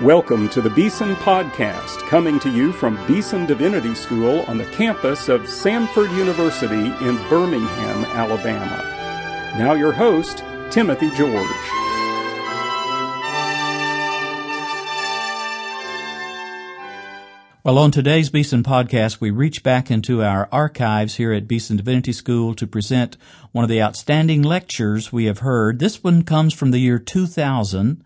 Welcome to the Beeson Podcast, coming to you from Beeson Divinity School on the campus of Samford University in Birmingham, Alabama. Now, your host, Timothy George. Well, on today's Beeson podcast, we reach back into our archives here at Beeson Divinity School to present one of the outstanding lectures we have heard. This one comes from the year 2000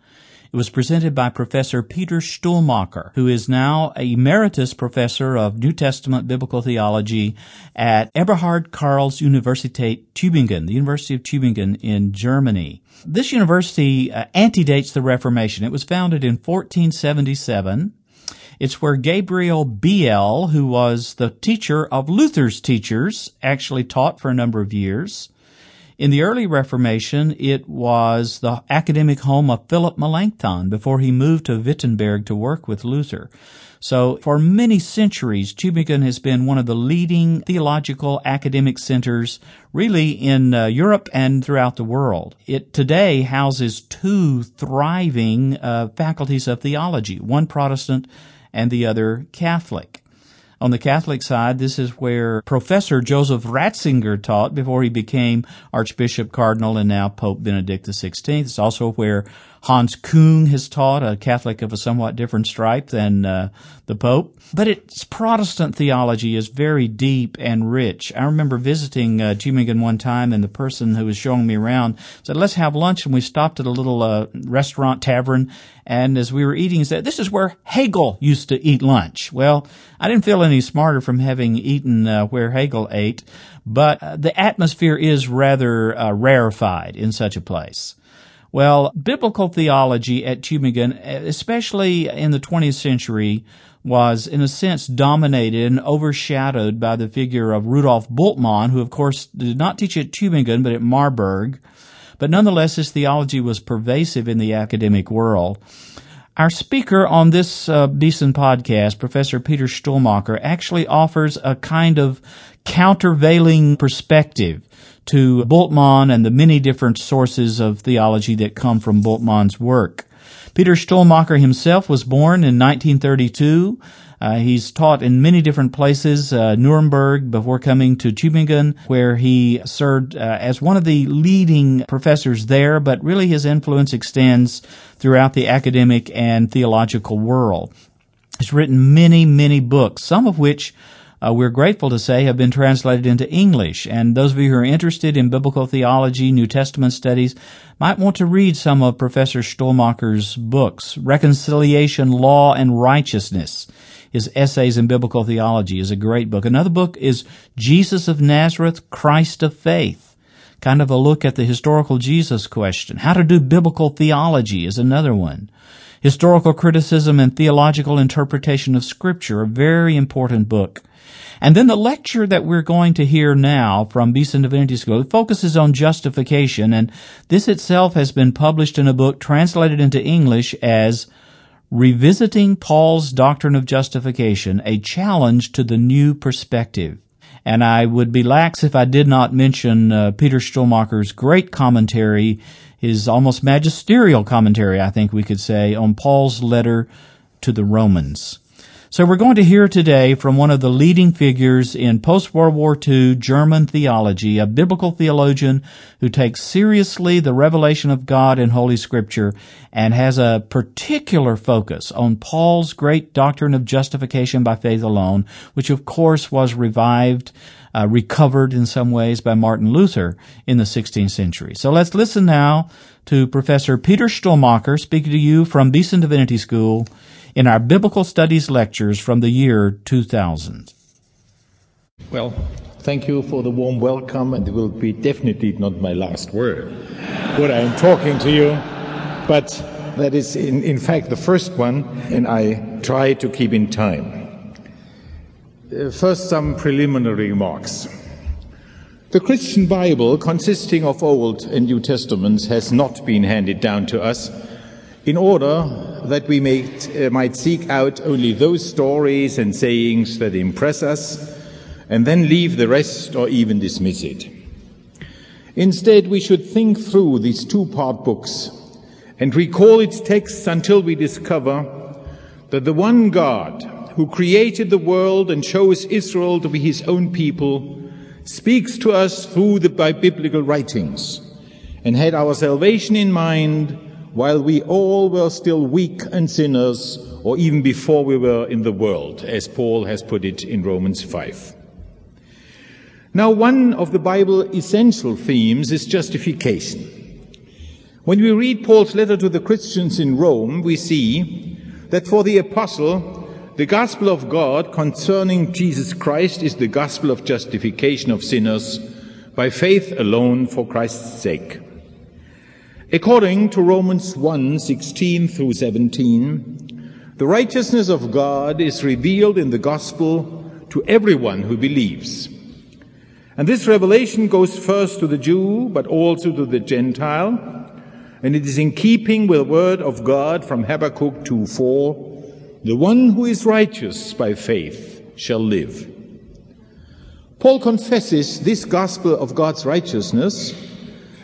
it was presented by Professor Peter Stuhlmacher, who is now emeritus professor of New Testament biblical theology at Eberhard Karls Universität Tübingen, the University of Tübingen in Germany. This university uh, antedates the Reformation. It was founded in 1477. It's where Gabriel Biel, who was the teacher of Luther's teachers, actually taught for a number of years. In the early Reformation, it was the academic home of Philip Melanchthon before he moved to Wittenberg to work with Luther. So for many centuries, Tübingen has been one of the leading theological academic centers really in uh, Europe and throughout the world. It today houses two thriving uh, faculties of theology, one Protestant and the other Catholic. On the Catholic side, this is where Professor Joseph Ratzinger taught before he became Archbishop Cardinal and now Pope Benedict XVI. It's also where Hans Küng has taught, a Catholic of a somewhat different stripe than uh, the Pope. But its Protestant theology is very deep and rich. I remember visiting uh, one time, and the person who was showing me around said, "Let's have lunch." And we stopped at a little uh, restaurant tavern, and as we were eating, he said, "This is where Hegel used to eat lunch." Well, I didn't feel any smarter from having eaten uh, where Hegel ate, but uh, the atmosphere is rather uh, rarefied in such a place. Well, biblical theology at Tübingen, especially in the 20th century, was in a sense dominated and overshadowed by the figure of Rudolf Bultmann, who of course did not teach at Tübingen but at Marburg. But nonetheless, his theology was pervasive in the academic world. Our speaker on this uh, Beeson podcast, Professor Peter Stuhlmacher, actually offers a kind of countervailing perspective to Bultmann and the many different sources of theology that come from Bultmann's work. Peter Stuhlmacher himself was born in 1932. Uh, he's taught in many different places, uh, Nuremberg, before coming to Tübingen, where he served uh, as one of the leading professors there, but really his influence extends throughout the academic and theological world. He's written many, many books, some of which uh, we're grateful to say have been translated into English. And those of you who are interested in biblical theology, New Testament studies, might want to read some of Professor Stuhlmacher's books. Reconciliation, Law, and Righteousness. His Essays in Biblical Theology is a great book. Another book is Jesus of Nazareth, Christ of Faith. Kind of a look at the historical Jesus question. How to do biblical theology is another one. Historical criticism and theological interpretation of scripture, a very important book. And then the lecture that we're going to hear now from Beeson Divinity School focuses on justification, and this itself has been published in a book translated into English as Revisiting Paul's Doctrine of Justification, a challenge to the new perspective. And I would be lax if I did not mention uh, Peter Stuhlmacher's great commentary, his almost magisterial commentary, I think we could say, on Paul's letter to the Romans. So we're going to hear today from one of the leading figures in post-World War II German theology, a biblical theologian who takes seriously the revelation of God in Holy Scripture and has a particular focus on Paul's great doctrine of justification by faith alone, which of course was revived uh, recovered in some ways by Martin Luther in the 16th century. So let's listen now to Professor Peter Stuhlmacher speaking to you from Beeson Divinity School in our Biblical Studies lectures from the year 2000. Well, thank you for the warm welcome, and it will be definitely not my last word when I am talking to you, but that is in, in fact the first one, and I try to keep in time. Uh, first, some preliminary remarks. The Christian Bible, consisting of Old and New Testaments, has not been handed down to us in order that we may, uh, might seek out only those stories and sayings that impress us and then leave the rest or even dismiss it. Instead, we should think through these two part books and recall its texts until we discover that the one God who created the world and chose Israel to be his own people speaks to us through the biblical writings and had our salvation in mind while we all were still weak and sinners or even before we were in the world, as Paul has put it in Romans 5. Now, one of the Bible essential themes is justification. When we read Paul's letter to the Christians in Rome, we see that for the apostle, the gospel of God concerning Jesus Christ is the gospel of justification of sinners by faith alone for Christ's sake. According to Romans 1 16 through 17, the righteousness of God is revealed in the gospel to everyone who believes. And this revelation goes first to the Jew, but also to the Gentile. And it is in keeping with the word of God from Habakkuk 2 4 the one who is righteous by faith shall live. Paul confesses this gospel of God's righteousness,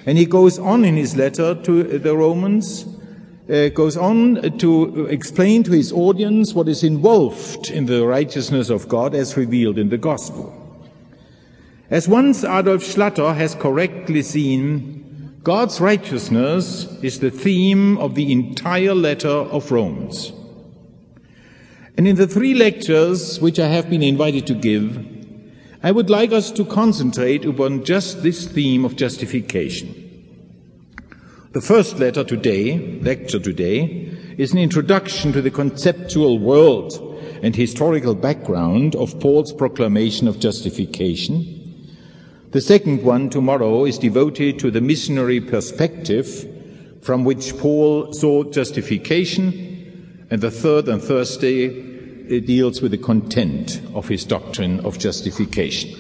and he goes on in his letter to the Romans, uh, goes on to explain to his audience what is involved in the righteousness of God as revealed in the gospel. As once Adolf Schlatter has correctly seen, God's righteousness is the theme of the entire letter of Romans. And in the three lectures which I have been invited to give, I would like us to concentrate upon just this theme of justification. The first letter today, lecture today, is an introduction to the conceptual world and historical background of Paul's proclamation of justification the second one tomorrow is devoted to the missionary perspective from which Paul saw justification, and the third and Thursday deals with the content of his doctrine of justification.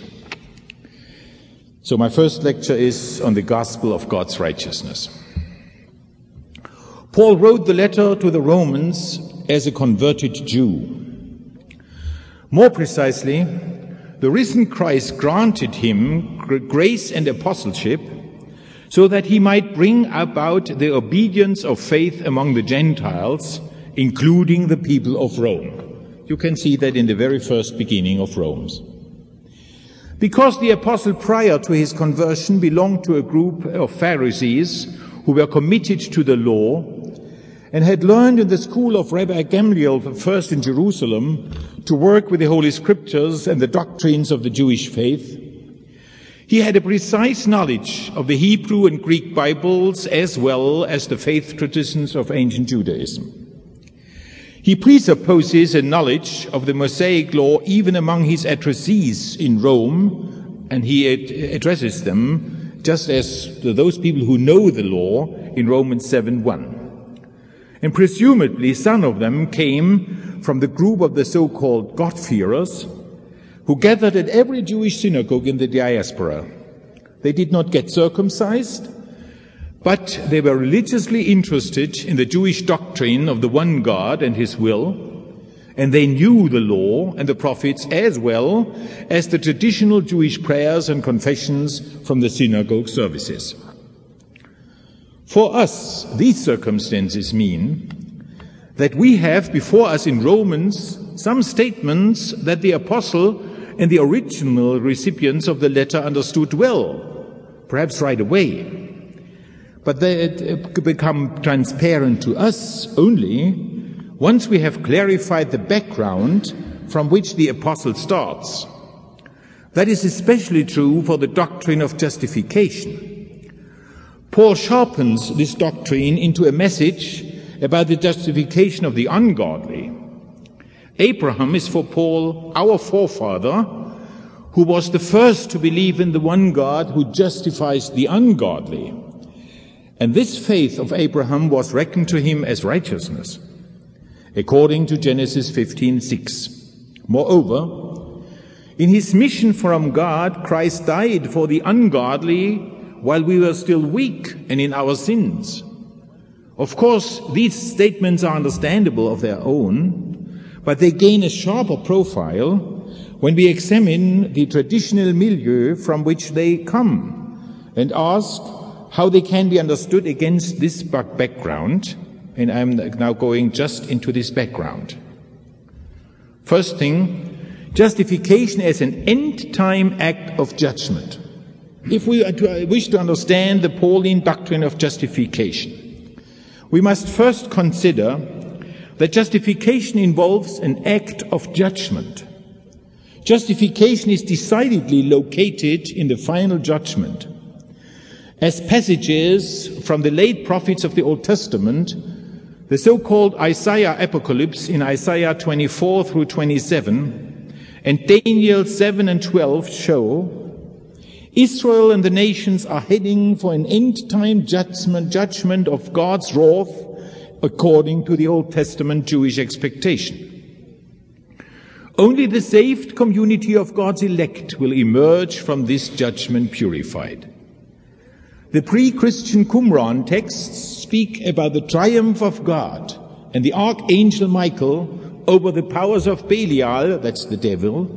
So my first lecture is on the gospel of God's righteousness. Paul wrote the letter to the Romans as a converted Jew. More precisely, the risen Christ granted him grace and apostleship so that he might bring about the obedience of faith among the Gentiles, including the people of Rome. You can see that in the very first beginning of Romans. Because the apostle prior to his conversion belonged to a group of Pharisees who were committed to the law and had learned in the school of Rabbi Gamliel, first in Jerusalem, to work with the Holy Scriptures and the doctrines of the Jewish faith, he had a precise knowledge of the Hebrew and Greek Bibles as well as the faith traditions of ancient Judaism. He presupposes a knowledge of the Mosaic law even among his addressees in Rome, and he ad- addresses them just as those people who know the law in Romans 7 1. And presumably some of them came from the group of the so-called God-fearers, who gathered at every Jewish synagogue in the diaspora. They did not get circumcised, but they were religiously interested in the Jewish doctrine of the one God and his will, and they knew the law and the prophets as well as the traditional Jewish prayers and confessions from the synagogue services. For us, these circumstances mean that we have before us in Romans some statements that the apostle and the original recipients of the letter understood well, perhaps right away. But they become transparent to us only once we have clarified the background from which the apostle starts. That is especially true for the doctrine of justification. Paul sharpens this doctrine into a message about the justification of the ungodly Abraham is for Paul our forefather, who was the first to believe in the one God who justifies the ungodly. And this faith of Abraham was reckoned to him as righteousness, according to Genesis 15:6. Moreover, in his mission from God, Christ died for the ungodly while we were still weak and in our sins. Of course, these statements are understandable of their own, but they gain a sharper profile when we examine the traditional milieu from which they come and ask how they can be understood against this background. And I'm now going just into this background. First thing, justification as an end time act of judgment. If we uh, wish to understand the Pauline doctrine of justification, we must first consider that justification involves an act of judgment. Justification is decidedly located in the final judgment. As passages from the late prophets of the Old Testament, the so-called Isaiah apocalypse in Isaiah 24 through 27 and Daniel 7 and 12 show Israel and the nations are heading for an end time judgment, judgment of God's wrath according to the Old Testament Jewish expectation. Only the saved community of God's elect will emerge from this judgment purified. The pre-Christian Qumran texts speak about the triumph of God and the archangel Michael over the powers of Belial, that's the devil,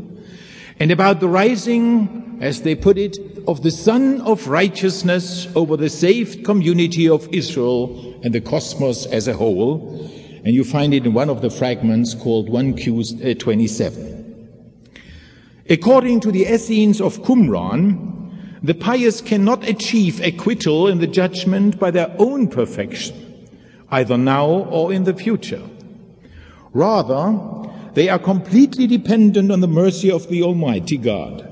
and about the rising, as they put it, of the Sun of Righteousness over the saved community of Israel and the cosmos as a whole. And you find it in one of the fragments called 1Q27. Uh, According to the Essenes of Qumran, the pious cannot achieve acquittal in the judgment by their own perfection, either now or in the future. Rather, they are completely dependent on the mercy of the Almighty God.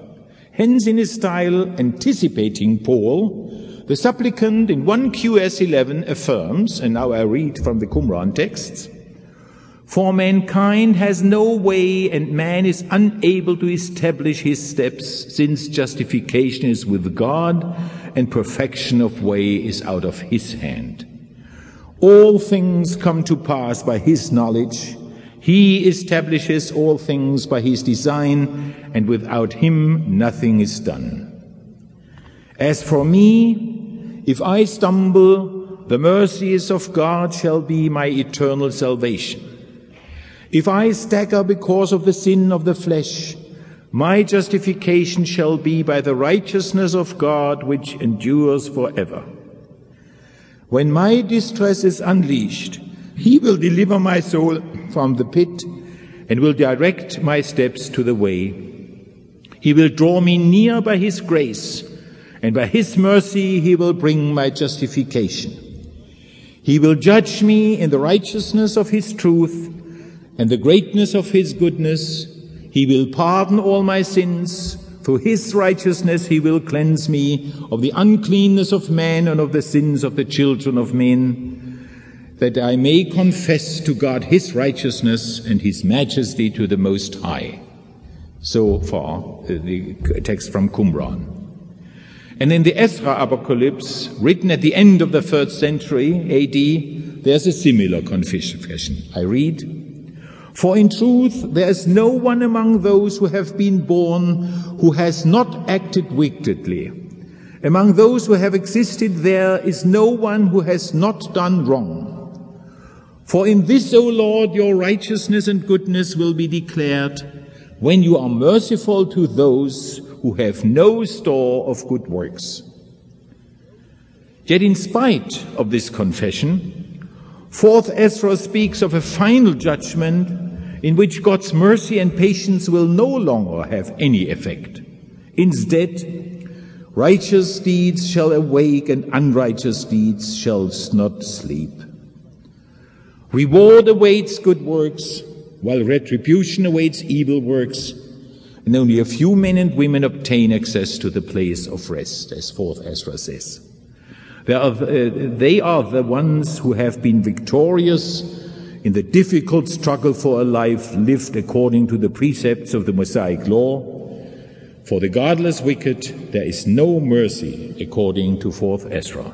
Hence, in his style anticipating Paul, the supplicant in 1 QS 11 affirms, and now I read from the Qumran texts, for mankind has no way and man is unable to establish his steps since justification is with God and perfection of way is out of his hand. All things come to pass by his knowledge he establishes all things by his design, and without him nothing is done. As for me, if I stumble, the mercies of God shall be my eternal salvation. If I stagger because of the sin of the flesh, my justification shall be by the righteousness of God which endures forever. When my distress is unleashed, he will deliver my soul from the pit and will direct my steps to the way. He will draw me near by his grace, and by his mercy he will bring my justification. He will judge me in the righteousness of his truth and the greatness of his goodness. He will pardon all my sins. Through his righteousness he will cleanse me of the uncleanness of man and of the sins of the children of men that I may confess to God his righteousness and his majesty to the Most High. So far, uh, the text from Qumran. And in the Ezra Apocalypse, written at the end of the third century AD, there's a similar confession. I read, For in truth, there is no one among those who have been born who has not acted wickedly. Among those who have existed, there is no one who has not done wrong. For in this, O Lord, your righteousness and goodness will be declared when you are merciful to those who have no store of good works. Yet in spite of this confession, fourth Ezra speaks of a final judgment in which God's mercy and patience will no longer have any effect. Instead, righteous deeds shall awake and unrighteous deeds shall not sleep. Reward awaits good works, while retribution awaits evil works, and only a few men and women obtain access to the place of rest, as 4th Ezra says. They are, they are the ones who have been victorious in the difficult struggle for a life lived according to the precepts of the Mosaic law. For the godless wicked, there is no mercy according to 4th Ezra.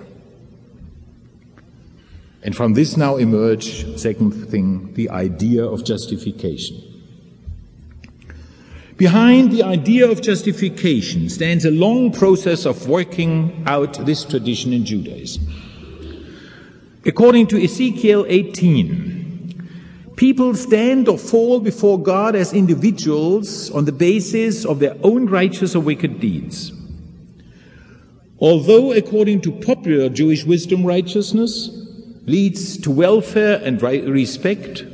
And from this now emerge, second thing, the idea of justification. Behind the idea of justification stands a long process of working out this tradition in Judaism. According to Ezekiel 18, people stand or fall before God as individuals on the basis of their own righteous or wicked deeds. Although, according to popular Jewish wisdom, righteousness leads to welfare and respect,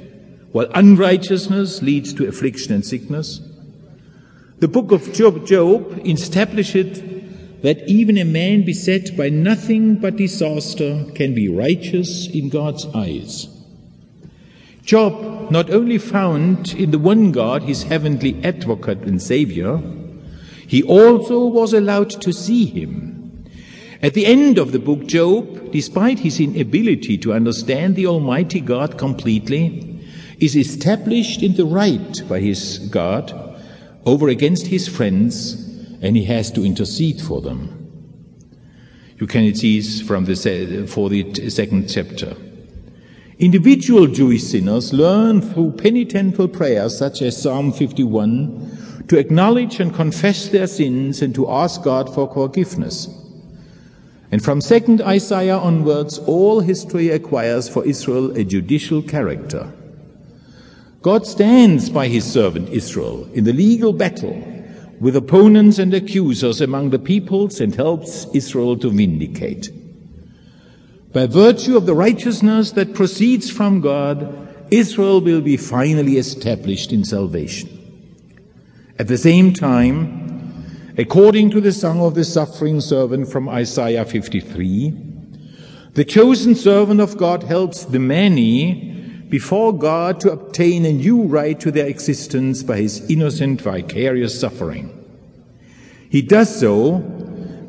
while unrighteousness leads to affliction and sickness. The book of Job, Job establishes that even a man beset by nothing but disaster can be righteous in God's eyes. Job not only found in the one God his heavenly advocate and savior, he also was allowed to see him. At the end of the book, Job, despite his inability to understand the Almighty God completely, is established in the right by his God over against his friends, and he has to intercede for them. You can see this from the, for the second chapter. Individual Jewish sinners learn through penitential prayers such as Psalm 51 to acknowledge and confess their sins and to ask God for forgiveness. And from 2nd Isaiah onwards, all history acquires for Israel a judicial character. God stands by his servant Israel in the legal battle with opponents and accusers among the peoples and helps Israel to vindicate. By virtue of the righteousness that proceeds from God, Israel will be finally established in salvation. At the same time, according to the song of the suffering servant from Isaiah 53, the chosen servant of God helps the many before God to obtain a new right to their existence by his innocent vicarious suffering. He does so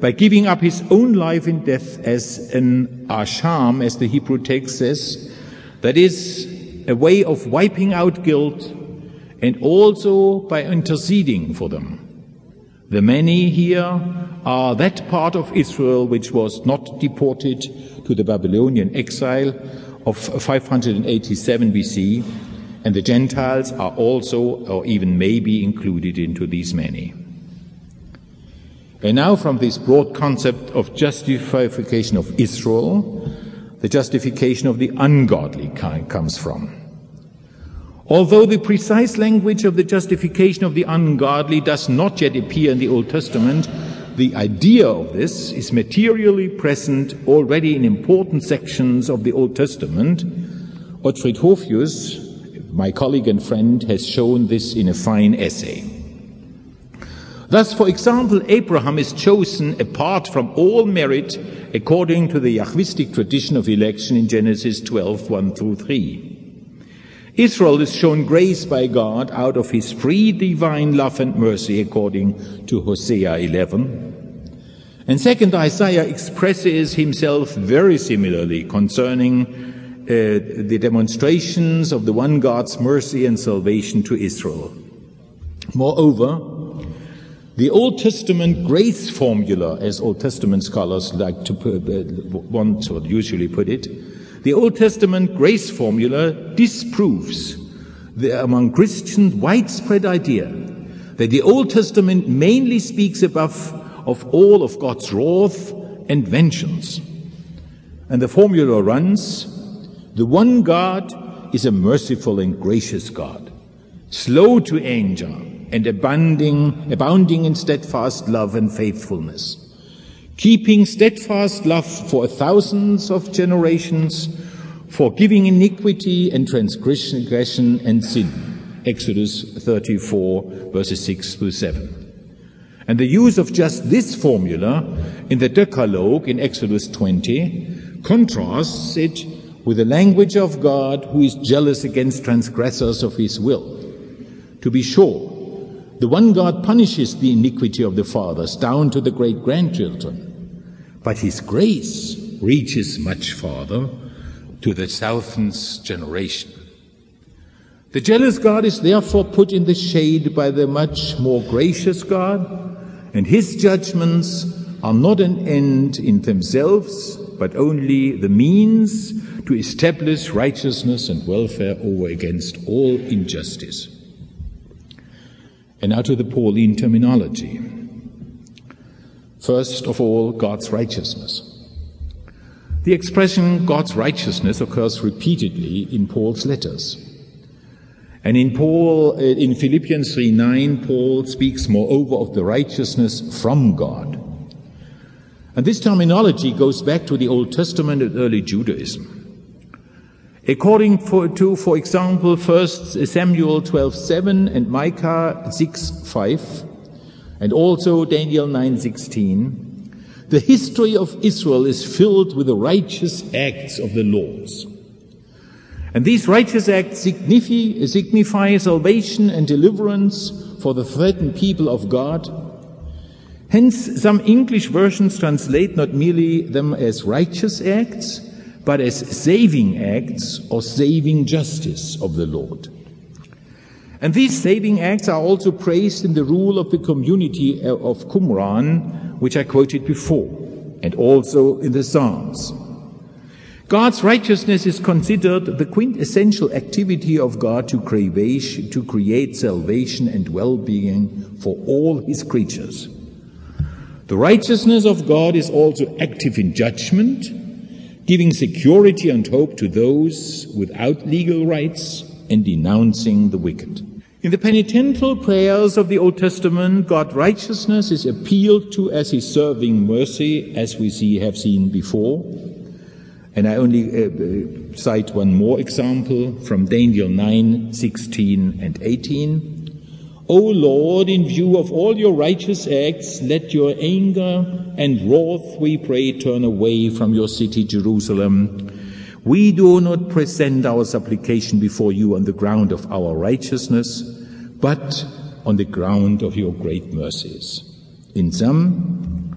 by giving up his own life in death as an asham, as the Hebrew text says, that is a way of wiping out guilt and also by interceding for them. The many here are that part of Israel which was not deported to the Babylonian exile of 587 BC, and the Gentiles are also or even maybe included into these many. And now, from this broad concept of justification of Israel, the justification of the ungodly comes from. Although the precise language of the justification of the ungodly does not yet appear in the Old Testament, the idea of this is materially present already in important sections of the Old Testament. Otfried Hofius, my colleague and friend, has shown this in a fine essay. Thus, for example, Abraham is chosen apart from all merit according to the Yahwistic tradition of election in Genesis 12, 1 through 3. Israel is shown grace by God out of his free divine love and mercy according to Hosea 11. And second, Isaiah expresses himself very similarly concerning uh, the demonstrations of the one God's mercy and salvation to Israel. Moreover, the Old Testament grace formula, as Old Testament scholars like to put, uh, want or usually put it, the Old Testament grace formula disproves the, among Christians widespread idea that the Old Testament mainly speaks above of all of God's wrath and vengeance. And the formula runs, the one God is a merciful and gracious God, slow to anger, and abounding, abounding in steadfast love and faithfulness, keeping steadfast love for thousands of generations, forgiving iniquity and transgression and sin. Exodus 34 verses 6 through 7. And the use of just this formula in the Decalogue in Exodus 20 contrasts it with the language of God who is jealous against transgressors of his will. To be sure, the one God punishes the iniquity of the fathers down to the great grandchildren, but his grace reaches much farther to the thousandth generation. The jealous God is therefore put in the shade by the much more gracious God, and his judgments are not an end in themselves, but only the means to establish righteousness and welfare over against all injustice. And now to the Pauline terminology. First of all, God's righteousness. The expression God's righteousness occurs repeatedly in Paul's letters. And in Paul, uh, in Philippians 3 9, Paul speaks moreover of the righteousness from God. And this terminology goes back to the Old Testament and early Judaism. According for, to, for example, 1 Samuel 12:7 and Micah 6:5, and also Daniel 9:16, the history of Israel is filled with the righteous acts of the Lords. And these righteous acts signify, signify salvation and deliverance for the threatened people of God. Hence, some English versions translate not merely them as righteous acts, but as saving acts or saving justice of the Lord. And these saving acts are also praised in the rule of the community of Qumran, which I quoted before, and also in the Psalms. God's righteousness is considered the quintessential activity of God to create, to create salvation and well-being for all his creatures. The righteousness of God is also active in judgment, giving security and hope to those without legal rights and denouncing the wicked. In the penitential prayers of the Old Testament, God's righteousness is appealed to as his serving mercy, as we see, have seen before. And I only uh, uh, cite one more example from Daniel 9, 16 and 18. O Lord, in view of all your righteous acts, let your anger and wrath, we pray, turn away from your city, Jerusalem. We do not present our supplication before you on the ground of our righteousness, but on the ground of your great mercies. In sum,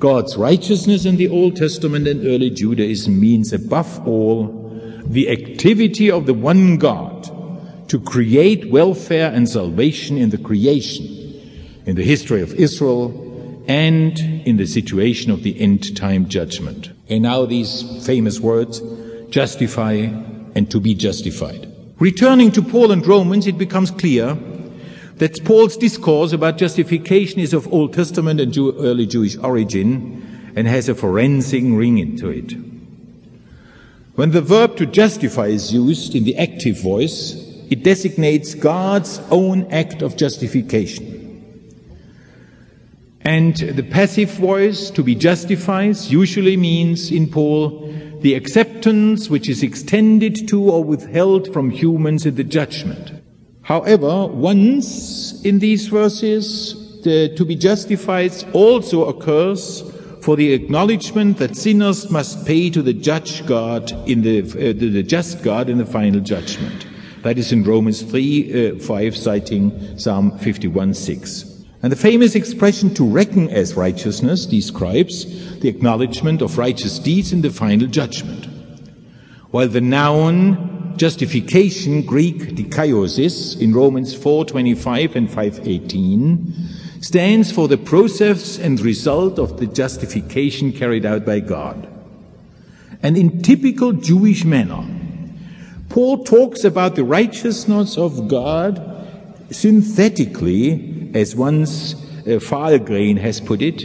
God's righteousness in the Old Testament and early Judaism means above all the activity of the one God to create welfare and salvation in the creation, in the history of Israel, and in the situation of the end time judgment. And now these famous words, justify and to be justified. Returning to Paul and Romans, it becomes clear that Paul's discourse about justification is of Old Testament and Jew, early Jewish origin and has a forensic ring into it. When the verb to justify is used in the active voice, it designates God's own act of justification. And the passive voice, to be justified, usually means in Paul the acceptance which is extended to or withheld from humans in the judgment. However, once in these verses, the, to be justified also occurs for the acknowledgement that sinners must pay to the judge God in the, uh, the just God in the final judgment. That is in Romans 3, uh, 5, citing Psalm 51, 6. And the famous expression to reckon as righteousness describes the acknowledgement of righteous deeds in the final judgment. While the noun justification, Greek dikaiosis, in Romans 4:25 and 5:18, stands for the process and result of the justification carried out by God. And in typical Jewish manner, Paul talks about the righteousness of God synthetically, as once uh, Fahlgren has put it.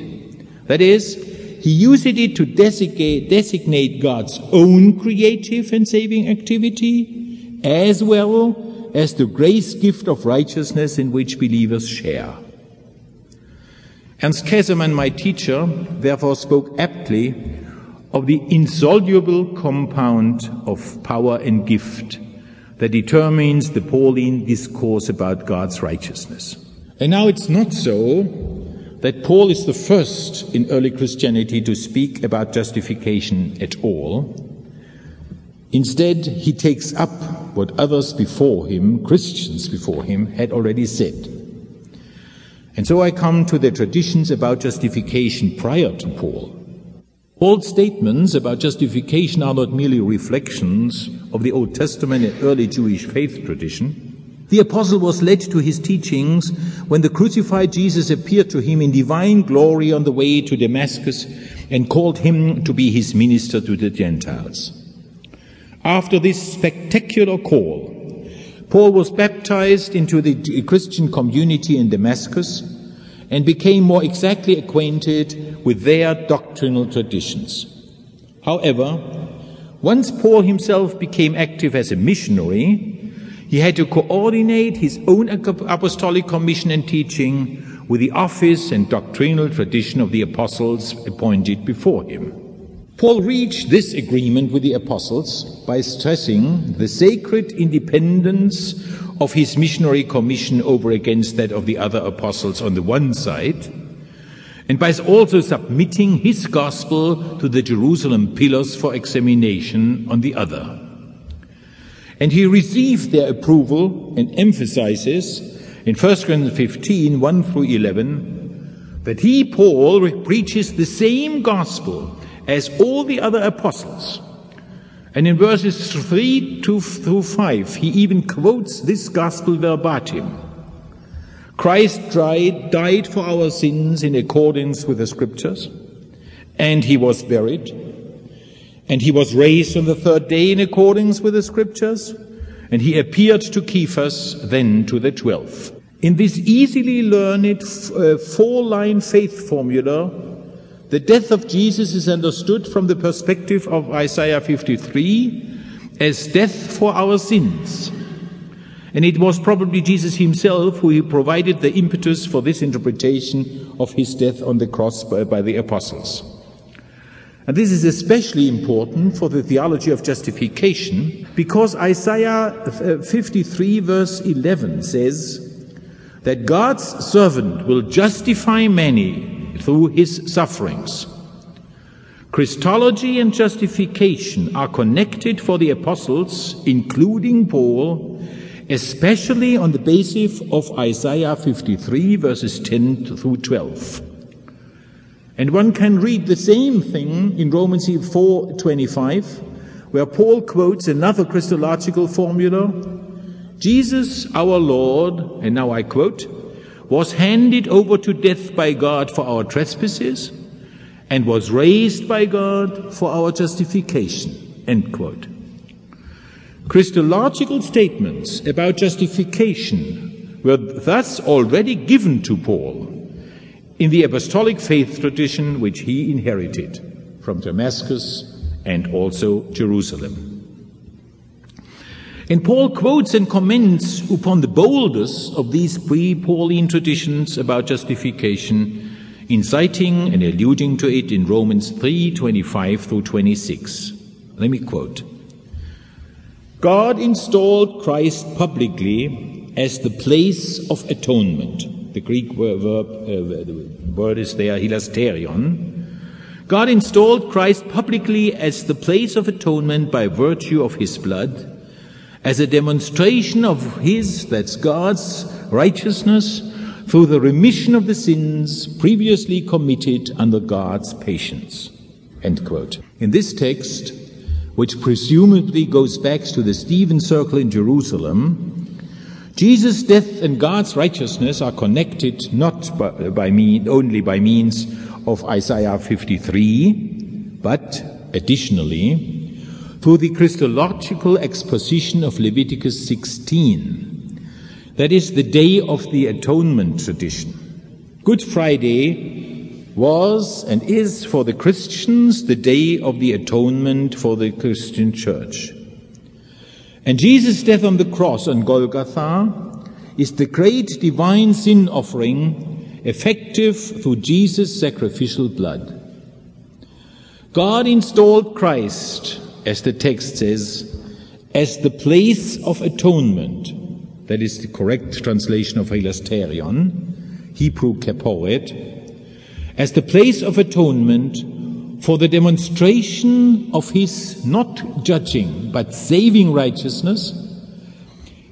That is, he used it to designate, designate God's own creative and saving activity, as well as the grace gift of righteousness in which believers share. Ernst Käsemann, my teacher, therefore spoke aptly of the insoluble compound of power and gift that determines the Pauline discourse about God's righteousness. And now it's not so that Paul is the first in early Christianity to speak about justification at all. Instead, he takes up what others before him, Christians before him, had already said. And so I come to the traditions about justification prior to Paul. Paul's statements about justification are not merely reflections of the Old Testament and early Jewish faith tradition. The apostle was led to his teachings when the crucified Jesus appeared to him in divine glory on the way to Damascus and called him to be his minister to the Gentiles. After this spectacular call, Paul was baptized into the Christian community in Damascus and became more exactly acquainted with their doctrinal traditions. However, once Paul himself became active as a missionary, he had to coordinate his own apostolic commission and teaching with the office and doctrinal tradition of the apostles appointed before him. Paul reached this agreement with the apostles by stressing the sacred independence of his missionary commission over against that of the other apostles on the one side, and by also submitting his gospel to the Jerusalem pillars for examination on the other. And he received their approval and emphasizes in 1 Corinthians 15, 1 through 11, that he, Paul, preaches the same gospel as all the other apostles. And in verses 3 to, through 5, he even quotes this gospel verbatim. Christ died, died for our sins in accordance with the scriptures, and he was buried, and he was raised on the third day in accordance with the scriptures, and he appeared to Cephas, then to the twelve. In this easily learned uh, four line faith formula, the death of Jesus is understood from the perspective of Isaiah 53 as death for our sins. And it was probably Jesus himself who provided the impetus for this interpretation of his death on the cross by, by the apostles. And this is especially important for the theology of justification because Isaiah uh, 53 verse 11 says that God's servant will justify many through his sufferings. Christology and justification are connected for the apostles, including Paul, especially on the basis of Isaiah 53 verses 10 through 12. And one can read the same thing in Romans 4:25, where Paul quotes another Christological formula, Jesus our Lord, and now I quote, was handed over to death by God for our trespasses and was raised by God for our justification. End quote. Christological statements about justification were thus already given to Paul in the apostolic faith tradition which he inherited from Damascus and also Jerusalem. And Paul quotes and comments upon the boldest of these pre-Pauline traditions about justification, inciting and alluding to it in Romans 3, 25 through 26. Let me quote. God installed Christ publicly as the place of atonement. The Greek verb, uh, the word is there, hilasterion. God installed Christ publicly as the place of atonement by virtue of his blood as a demonstration of His, that's God's righteousness, through the remission of the sins previously committed under God's patience. End quote. In this text, which presumably goes back to the Stephen Circle in Jerusalem, Jesus' death and God's righteousness are connected not by, by mean, only by means of Isaiah 53, but additionally through the Christological exposition of Leviticus 16. That is the Day of the Atonement tradition. Good Friday was and is for the Christians the Day of the Atonement for the Christian Church. And Jesus' death on the cross on Golgotha is the great divine sin offering effective through Jesus' sacrificial blood. God installed Christ as the text says, as the place of atonement. That is the correct translation of hilasterion, Hebrew kaporet, as the place of atonement for the demonstration of his not judging but saving righteousness.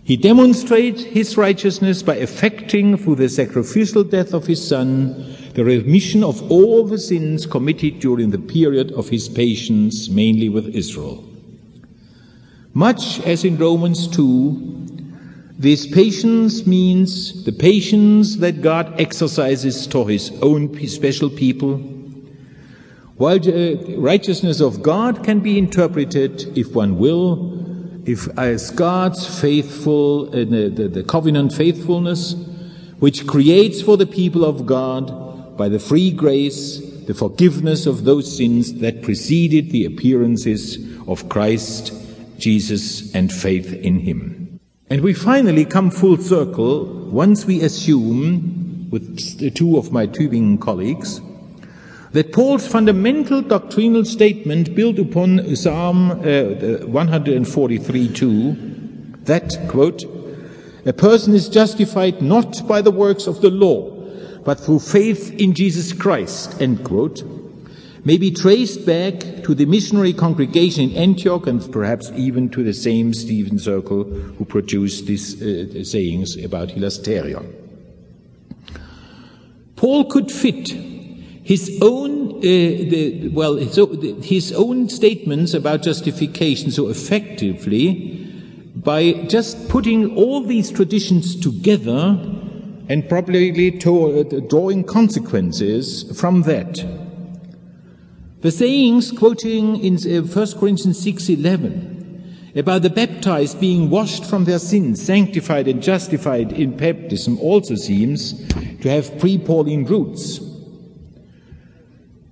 He demonstrates his righteousness by effecting through the sacrificial death of his son the remission of all the sins committed during the period of his patience, mainly with Israel. Much as in Romans 2, this patience means the patience that God exercises to his own special people. While the righteousness of God can be interpreted, if one will, if as God's faithful, uh, the, the covenant faithfulness, which creates for the people of God by the free grace the forgiveness of those sins that preceded the appearances of Christ Jesus and faith in him. And we finally come full circle once we assume, with two of my Tübingen colleagues, that Paul's fundamental doctrinal statement built upon Psalm uh, 143:2 that quote a person is justified not by the works of the law but through faith in Jesus Christ end quote may be traced back to the missionary congregation in Antioch and perhaps even to the same Stephen Circle who produced these uh, sayings about hilasterion. Paul could fit his own, uh, the, well, his, his own statements about justification so effectively by just putting all these traditions together and probably to, uh, drawing consequences from that. The sayings quoting in 1 uh, Corinthians 6:11 about the baptized being washed from their sins, sanctified and justified in baptism also seems to have pre-Pauline roots.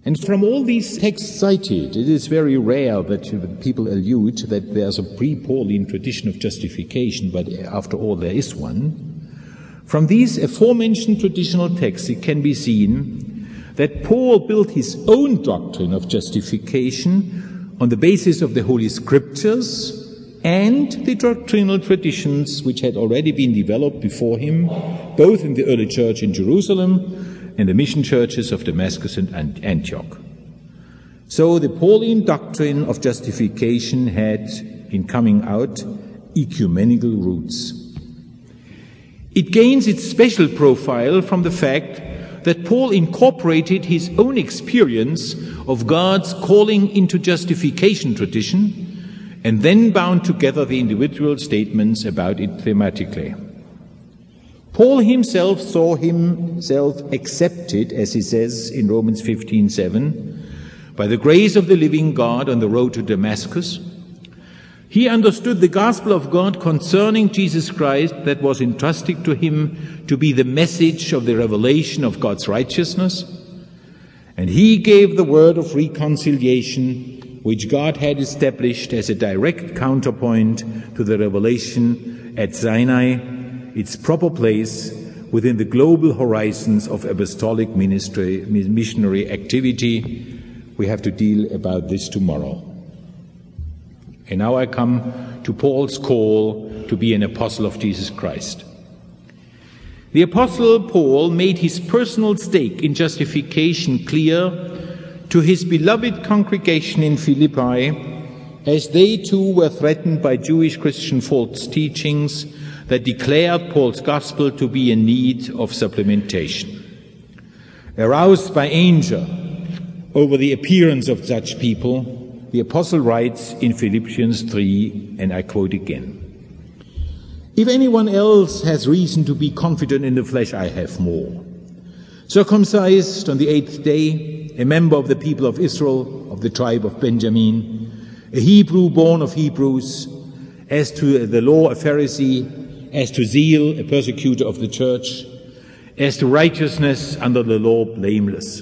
And from all these texts cited, it is very rare that people allude that there's a pre-Pauline tradition of justification, but after all there is one. From these aforementioned traditional texts it can be seen that Paul built his own doctrine of justification on the basis of the Holy Scriptures and the doctrinal traditions which had already been developed before him, both in the early church in Jerusalem and the mission churches of Damascus and Antioch. So the Pauline doctrine of justification had, in coming out, ecumenical roots. It gains its special profile from the fact that Paul incorporated his own experience of God's calling into justification tradition and then bound together the individual statements about it thematically. Paul himself saw himself accepted, as he says in Romans 15:7, by the grace of the living God on the road to Damascus. He understood the gospel of God concerning Jesus Christ that was entrusted to him to be the message of the revelation of God's righteousness. And he gave the word of reconciliation, which God had established as a direct counterpoint to the revelation at Sinai, its proper place within the global horizons of apostolic ministry, missionary activity. We have to deal about this tomorrow. And now I come to Paul's call to be an apostle of Jesus Christ. The apostle Paul made his personal stake in justification clear to his beloved congregation in Philippi as they too were threatened by Jewish Christian false teachings that declared Paul's gospel to be in need of supplementation. Aroused by anger over the appearance of such people, the apostle writes in Philippians 3, and I quote again. If anyone else has reason to be confident in the flesh, I have more. Circumcised on the eighth day, a member of the people of Israel, of the tribe of Benjamin, a Hebrew born of Hebrews, as to the law, a Pharisee, as to zeal, a persecutor of the church, as to righteousness under the law, blameless.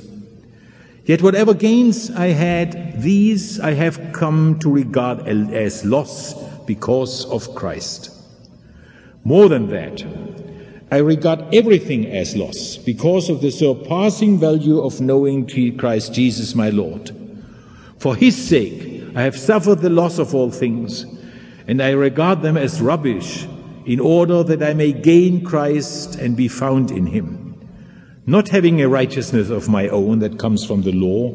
Yet whatever gains I had, these I have come to regard as loss because of Christ. More than that, I regard everything as loss because of the surpassing value of knowing Christ Jesus my Lord. For his sake, I have suffered the loss of all things, and I regard them as rubbish in order that I may gain Christ and be found in him not having a righteousness of my own that comes from the law,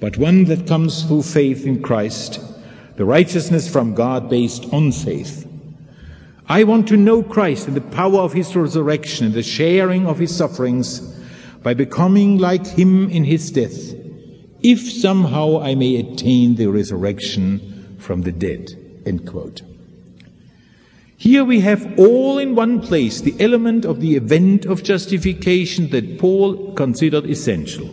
but one that comes through faith in Christ, the righteousness from God based on faith. I want to know Christ and the power of his resurrection and the sharing of his sufferings by becoming like him in his death, if somehow I may attain the resurrection from the dead. End quote. Here we have all in one place the element of the event of justification that Paul considered essential.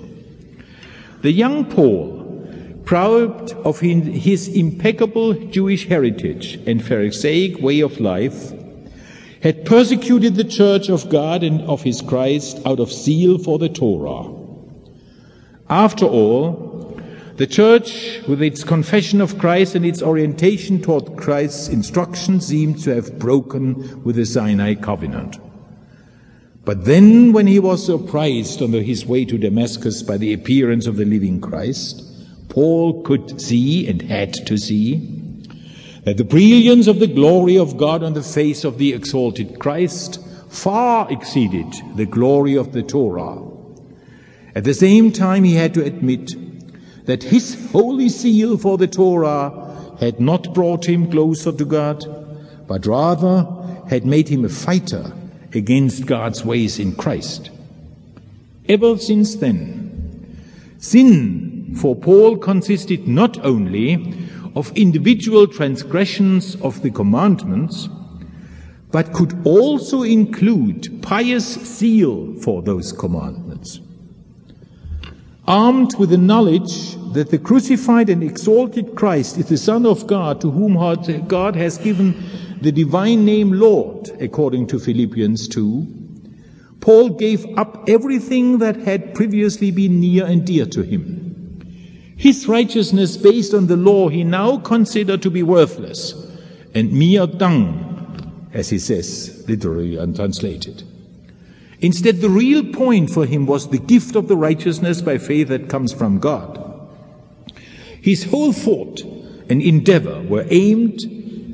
The young Paul, proud of his impeccable Jewish heritage and Pharisaic way of life, had persecuted the church of God and of his Christ out of zeal for the Torah. After all, the church, with its confession of Christ and its orientation toward Christ's instruction, seemed to have broken with the Sinai covenant. But then, when he was surprised on his way to Damascus by the appearance of the living Christ, Paul could see and had to see that the brilliance of the glory of God on the face of the exalted Christ far exceeded the glory of the Torah. At the same time, he had to admit that his holy zeal for the Torah had not brought him closer to God, but rather had made him a fighter against God's ways in Christ. Ever since then, sin for Paul consisted not only of individual transgressions of the commandments, but could also include pious zeal for those commandments. Armed with the knowledge that the crucified and exalted Christ is the Son of God, to whom God has given the divine name Lord, according to Philippians 2, Paul gave up everything that had previously been near and dear to him. His righteousness based on the law he now considered to be worthless and mere dung, as he says, literally untranslated. Instead, the real point for him was the gift of the righteousness by faith that comes from God. His whole thought and endeavor were aimed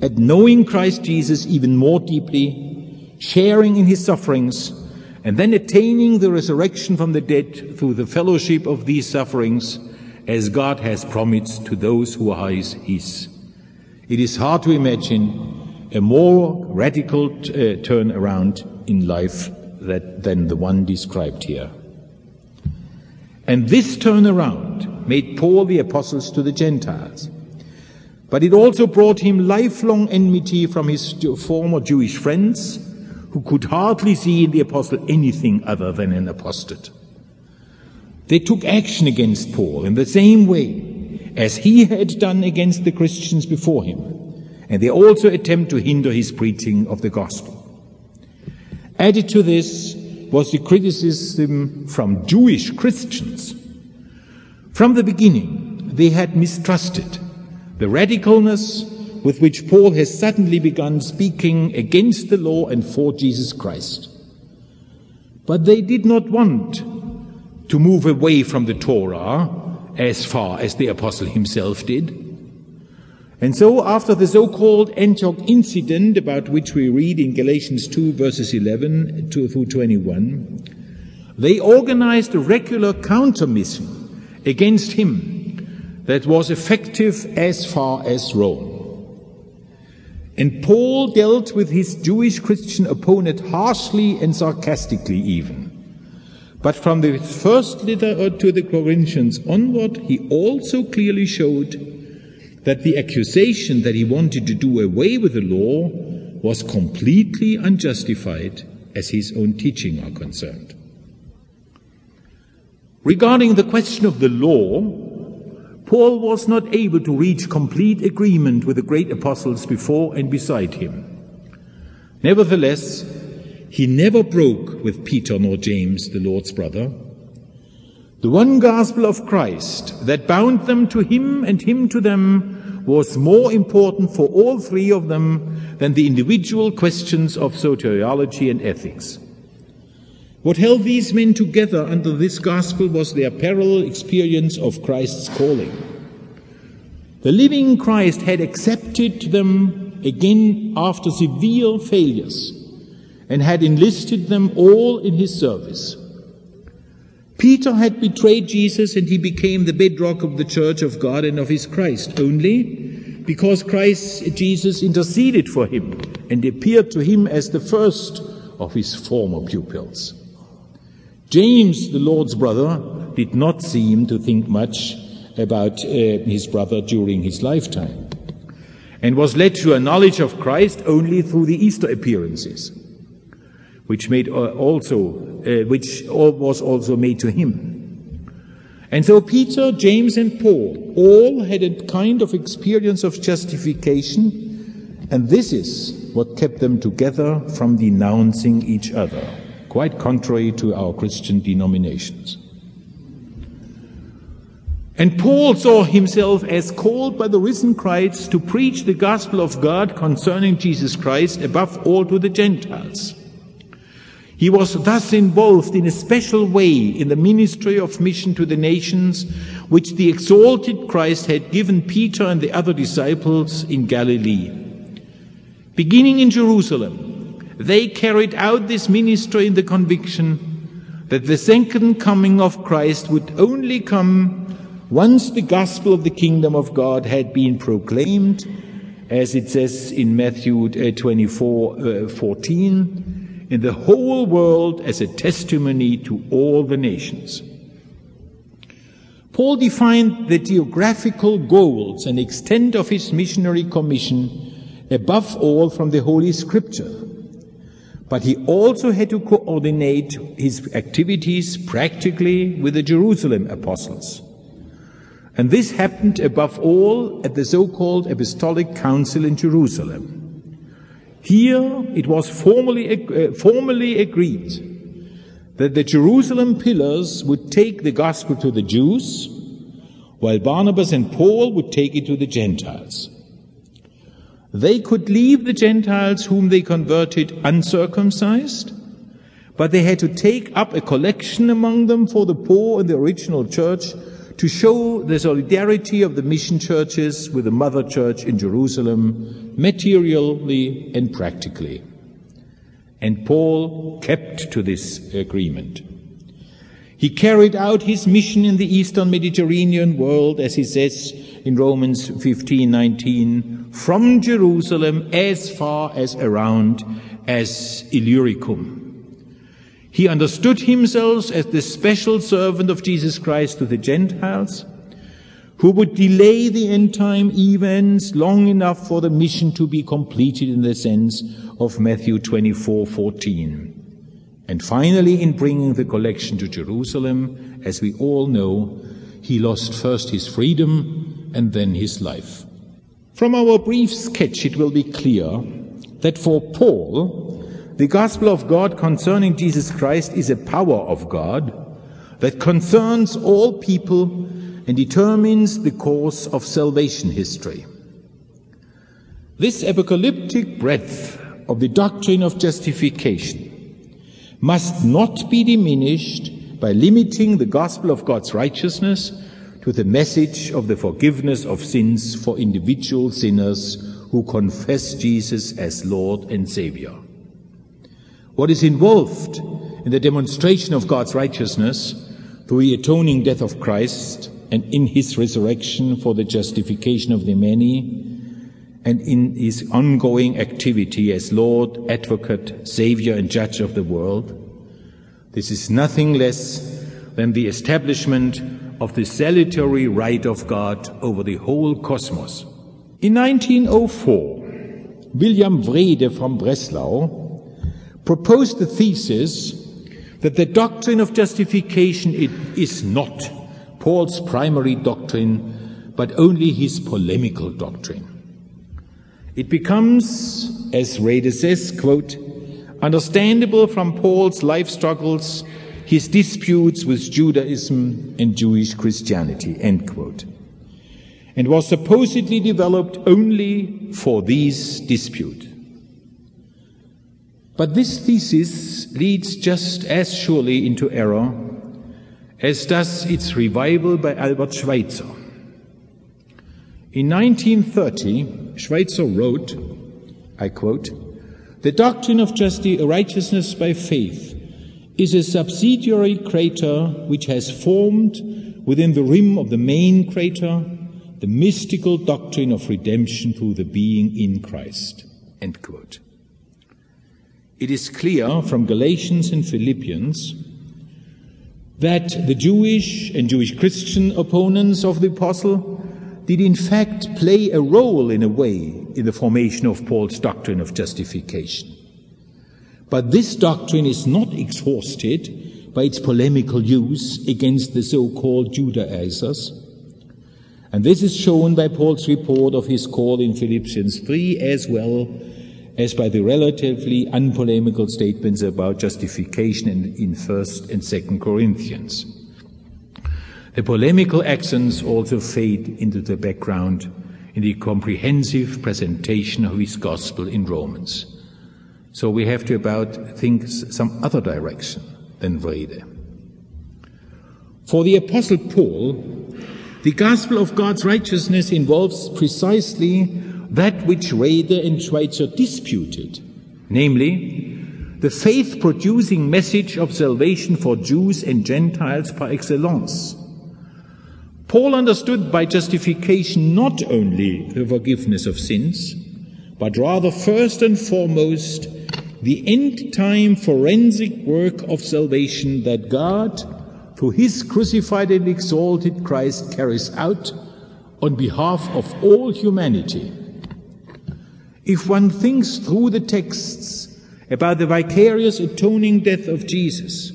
at knowing Christ Jesus even more deeply, sharing in his sufferings, and then attaining the resurrection from the dead through the fellowship of these sufferings as God has promised to those who are his. It is hard to imagine a more radical uh, turnaround in life that, than the one described here. And this turnaround made Paul the apostles to the Gentiles. But it also brought him lifelong enmity from his former Jewish friends, who could hardly see in the apostle anything other than an apostate. They took action against Paul in the same way as he had done against the Christians before him, and they also attempt to hinder his preaching of the gospel. Added to this was the criticism from Jewish Christians. From the beginning, they had mistrusted the radicalness with which Paul has suddenly begun speaking against the law and for Jesus Christ. But they did not want to move away from the Torah as far as the apostle himself did. And so, after the so-called Antioch incident, about which we read in Galatians 2 verses 11 through 21, they organized a regular counter mission against him that was effective as far as Rome. And Paul dealt with his Jewish Christian opponent harshly and sarcastically even. But from the first letter to the Corinthians onward, he also clearly showed that the accusation that he wanted to do away with the law was completely unjustified as his own teaching are concerned. Regarding the question of the law, Paul was not able to reach complete agreement with the great apostles before and beside him. Nevertheless, he never broke with Peter nor James, the Lord's brother. The one gospel of Christ that bound them to him and him to them was more important for all three of them than the individual questions of soteriology and ethics. What held these men together under this gospel was their parallel experience of Christ's calling. The living Christ had accepted them again after severe failures and had enlisted them all in his service. Peter had betrayed Jesus and he became the bedrock of the church of God and of his Christ only because Christ Jesus interceded for him and appeared to him as the first of his former pupils. James, the Lord's brother, did not seem to think much about uh, his brother during his lifetime and was led to a knowledge of Christ only through the Easter appearances which made uh, also, uh, which was also made to him. And so Peter, James, and Paul all had a kind of experience of justification, and this is what kept them together from denouncing each other, quite contrary to our Christian denominations. And Paul saw himself as called by the risen Christ to preach the gospel of God concerning Jesus Christ above all to the Gentiles. He was thus involved in a special way in the ministry of mission to the nations, which the exalted Christ had given Peter and the other disciples in Galilee. Beginning in Jerusalem, they carried out this ministry in the conviction that the second coming of Christ would only come once the gospel of the kingdom of God had been proclaimed, as it says in Matthew uh, 24 uh, 14 in the whole world as a testimony to all the nations. Paul defined the geographical goals and extent of his missionary commission above all from the Holy Scripture. But he also had to coordinate his activities practically with the Jerusalem apostles. And this happened above all at the so-called Apostolic Council in Jerusalem. Here it was formally, uh, formally agreed that the Jerusalem pillars would take the gospel to the Jews, while Barnabas and Paul would take it to the Gentiles. They could leave the Gentiles whom they converted uncircumcised, but they had to take up a collection among them for the poor in the original church to show the solidarity of the mission churches with the mother church in Jerusalem, materially and practically. And Paul kept to this agreement. He carried out his mission in the eastern Mediterranean world, as he says in Romans 15:19, from Jerusalem as far as around as Illyricum. He understood himself as the special servant of Jesus Christ to the Gentiles, who would delay the end time events long enough for the mission to be completed in the sense of Matthew 24, 14. And finally, in bringing the collection to Jerusalem, as we all know, he lost first his freedom and then his life. From our brief sketch, it will be clear that for Paul, the gospel of God concerning Jesus Christ is a power of God that concerns all people and determines the course of salvation history. This apocalyptic breadth of the doctrine of justification must not be diminished by limiting the gospel of God's righteousness to the message of the forgiveness of sins for individual sinners who confess Jesus as Lord and Savior. What is involved in the demonstration of God's righteousness through the atoning death of Christ and in his resurrection for the justification of the many and in his ongoing activity as Lord, Advocate, Savior, and Judge of the world. This is nothing less than the establishment of the salutary right of God over the whole cosmos. In 1904, William Wrede from Breslau proposed the thesis that the doctrine of justification is not Paul's primary doctrine, but only his polemical doctrine. It becomes, as Wrede says, quote, understandable from Paul's life struggles, his disputes with Judaism and Jewish Christianity, end quote, and was supposedly developed only for these disputes. But this thesis leads just as surely into error as does its revival by Albert Schweitzer. In 1930, Schweitzer wrote, I quote, The doctrine of justice, righteousness by faith is a subsidiary crater which has formed within the rim of the main crater the mystical doctrine of redemption through the being in Christ. End quote. It is clear from Galatians and Philippians that the Jewish and Jewish Christian opponents of the apostle did in fact play a role in a way in the formation of Paul's doctrine of justification. But this doctrine is not exhausted by its polemical use against the so-called Judaizers. And this is shown by Paul's report of his call in Philippians 3 as well as by the relatively unpolemical statements about justification in, in 1st and 2nd Corinthians. The polemical accents also fade into the background in the comprehensive presentation of his gospel in Romans. So we have to about think some other direction than Wrede. For the Apostle Paul, the gospel of God's righteousness involves precisely that which Wrede and Schweitzer disputed, namely, the faith producing message of salvation for Jews and Gentiles par excellence. Paul understood by justification not only the forgiveness of sins, but rather first and foremost the end time forensic work of salvation that God, through his crucified and exalted Christ, carries out on behalf of all humanity. If one thinks through the texts about the vicarious atoning death of Jesus.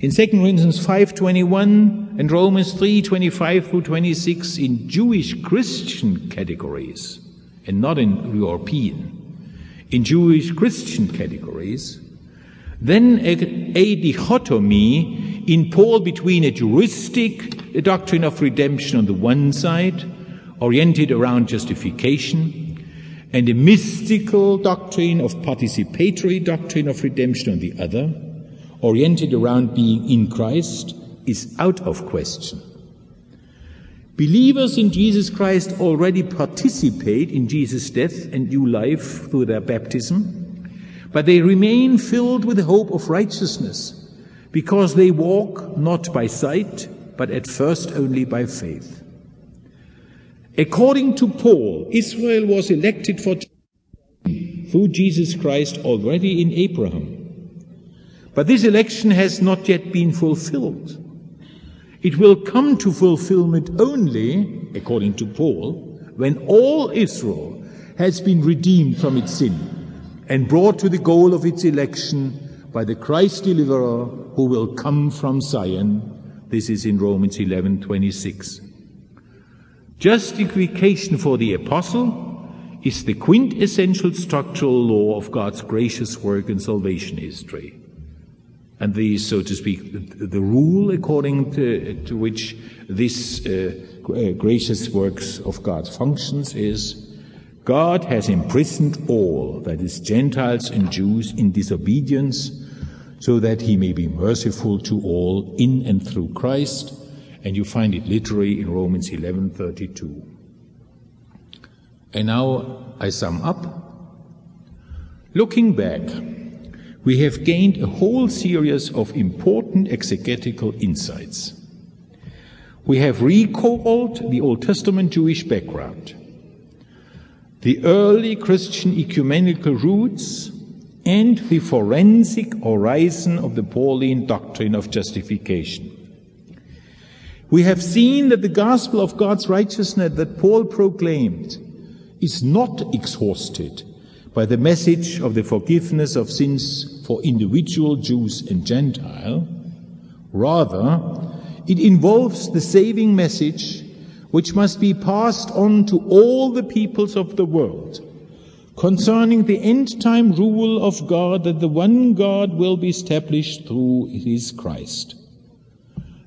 In 2 Corinthians 5:21 and Romans 3:25 through 26 in Jewish Christian categories and not in European. In Jewish Christian categories, then a, a dichotomy in Paul between a juristic a doctrine of redemption on the one side, oriented around justification, and a mystical doctrine of participatory doctrine of redemption on the other, oriented around being in Christ, is out of question. Believers in Jesus Christ already participate in Jesus' death and new life through their baptism, but they remain filled with the hope of righteousness because they walk not by sight, but at first only by faith. According to Paul, Israel was elected for through Jesus Christ already in Abraham. But this election has not yet been fulfilled. It will come to fulfillment only, according to Paul, when all Israel has been redeemed from its sin and brought to the goal of its election by the Christ deliverer who will come from Zion. This is in Romans 11:26. Justification for the apostle is the quintessential structural law of God's gracious work in salvation history. And the, so to speak, the, the rule according to, to which this uh, uh, gracious works of God functions is God has imprisoned all, that is, Gentiles and Jews, in disobedience, so that he may be merciful to all in and through Christ and you find it literally in Romans 11:32. And now I sum up. Looking back, we have gained a whole series of important exegetical insights. We have recalled the Old Testament Jewish background, the early Christian ecumenical roots, and the forensic horizon of the Pauline doctrine of justification. We have seen that the gospel of God's righteousness that Paul proclaimed is not exhausted by the message of the forgiveness of sins for individual Jews and Gentile. Rather, it involves the saving message which must be passed on to all the peoples of the world concerning the end time rule of God that the one God will be established through his Christ.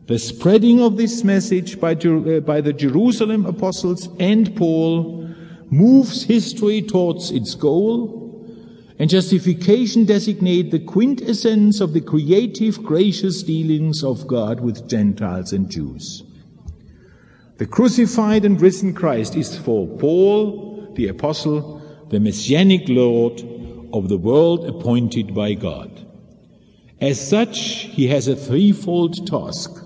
The spreading of this message by, uh, by the Jerusalem apostles and Paul moves history towards its goal, and justification designate the quintessence of the creative, gracious dealings of God with Gentiles and Jews. The crucified and risen Christ is for Paul, the apostle, the messianic Lord of the world appointed by God. As such, he has a threefold task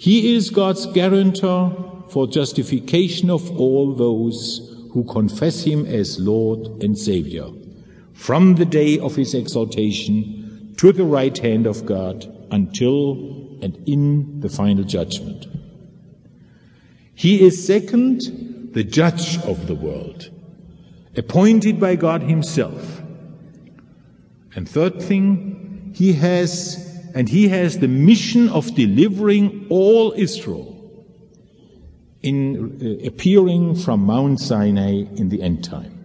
he is God's guarantor for justification of all those who confess Him as Lord and Savior, from the day of His exaltation to the right hand of God until and in the final judgment. He is second, the judge of the world, appointed by God Himself. And third thing, He has and he has the mission of delivering all Israel in uh, appearing from Mount Sinai in the end time.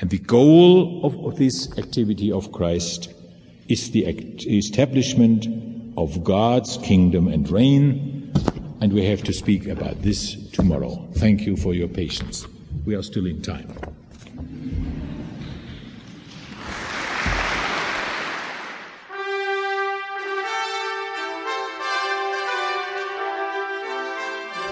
And the goal of, of this activity of Christ is the establishment of God's kingdom and reign, and we have to speak about this tomorrow. Thank you for your patience. We are still in time.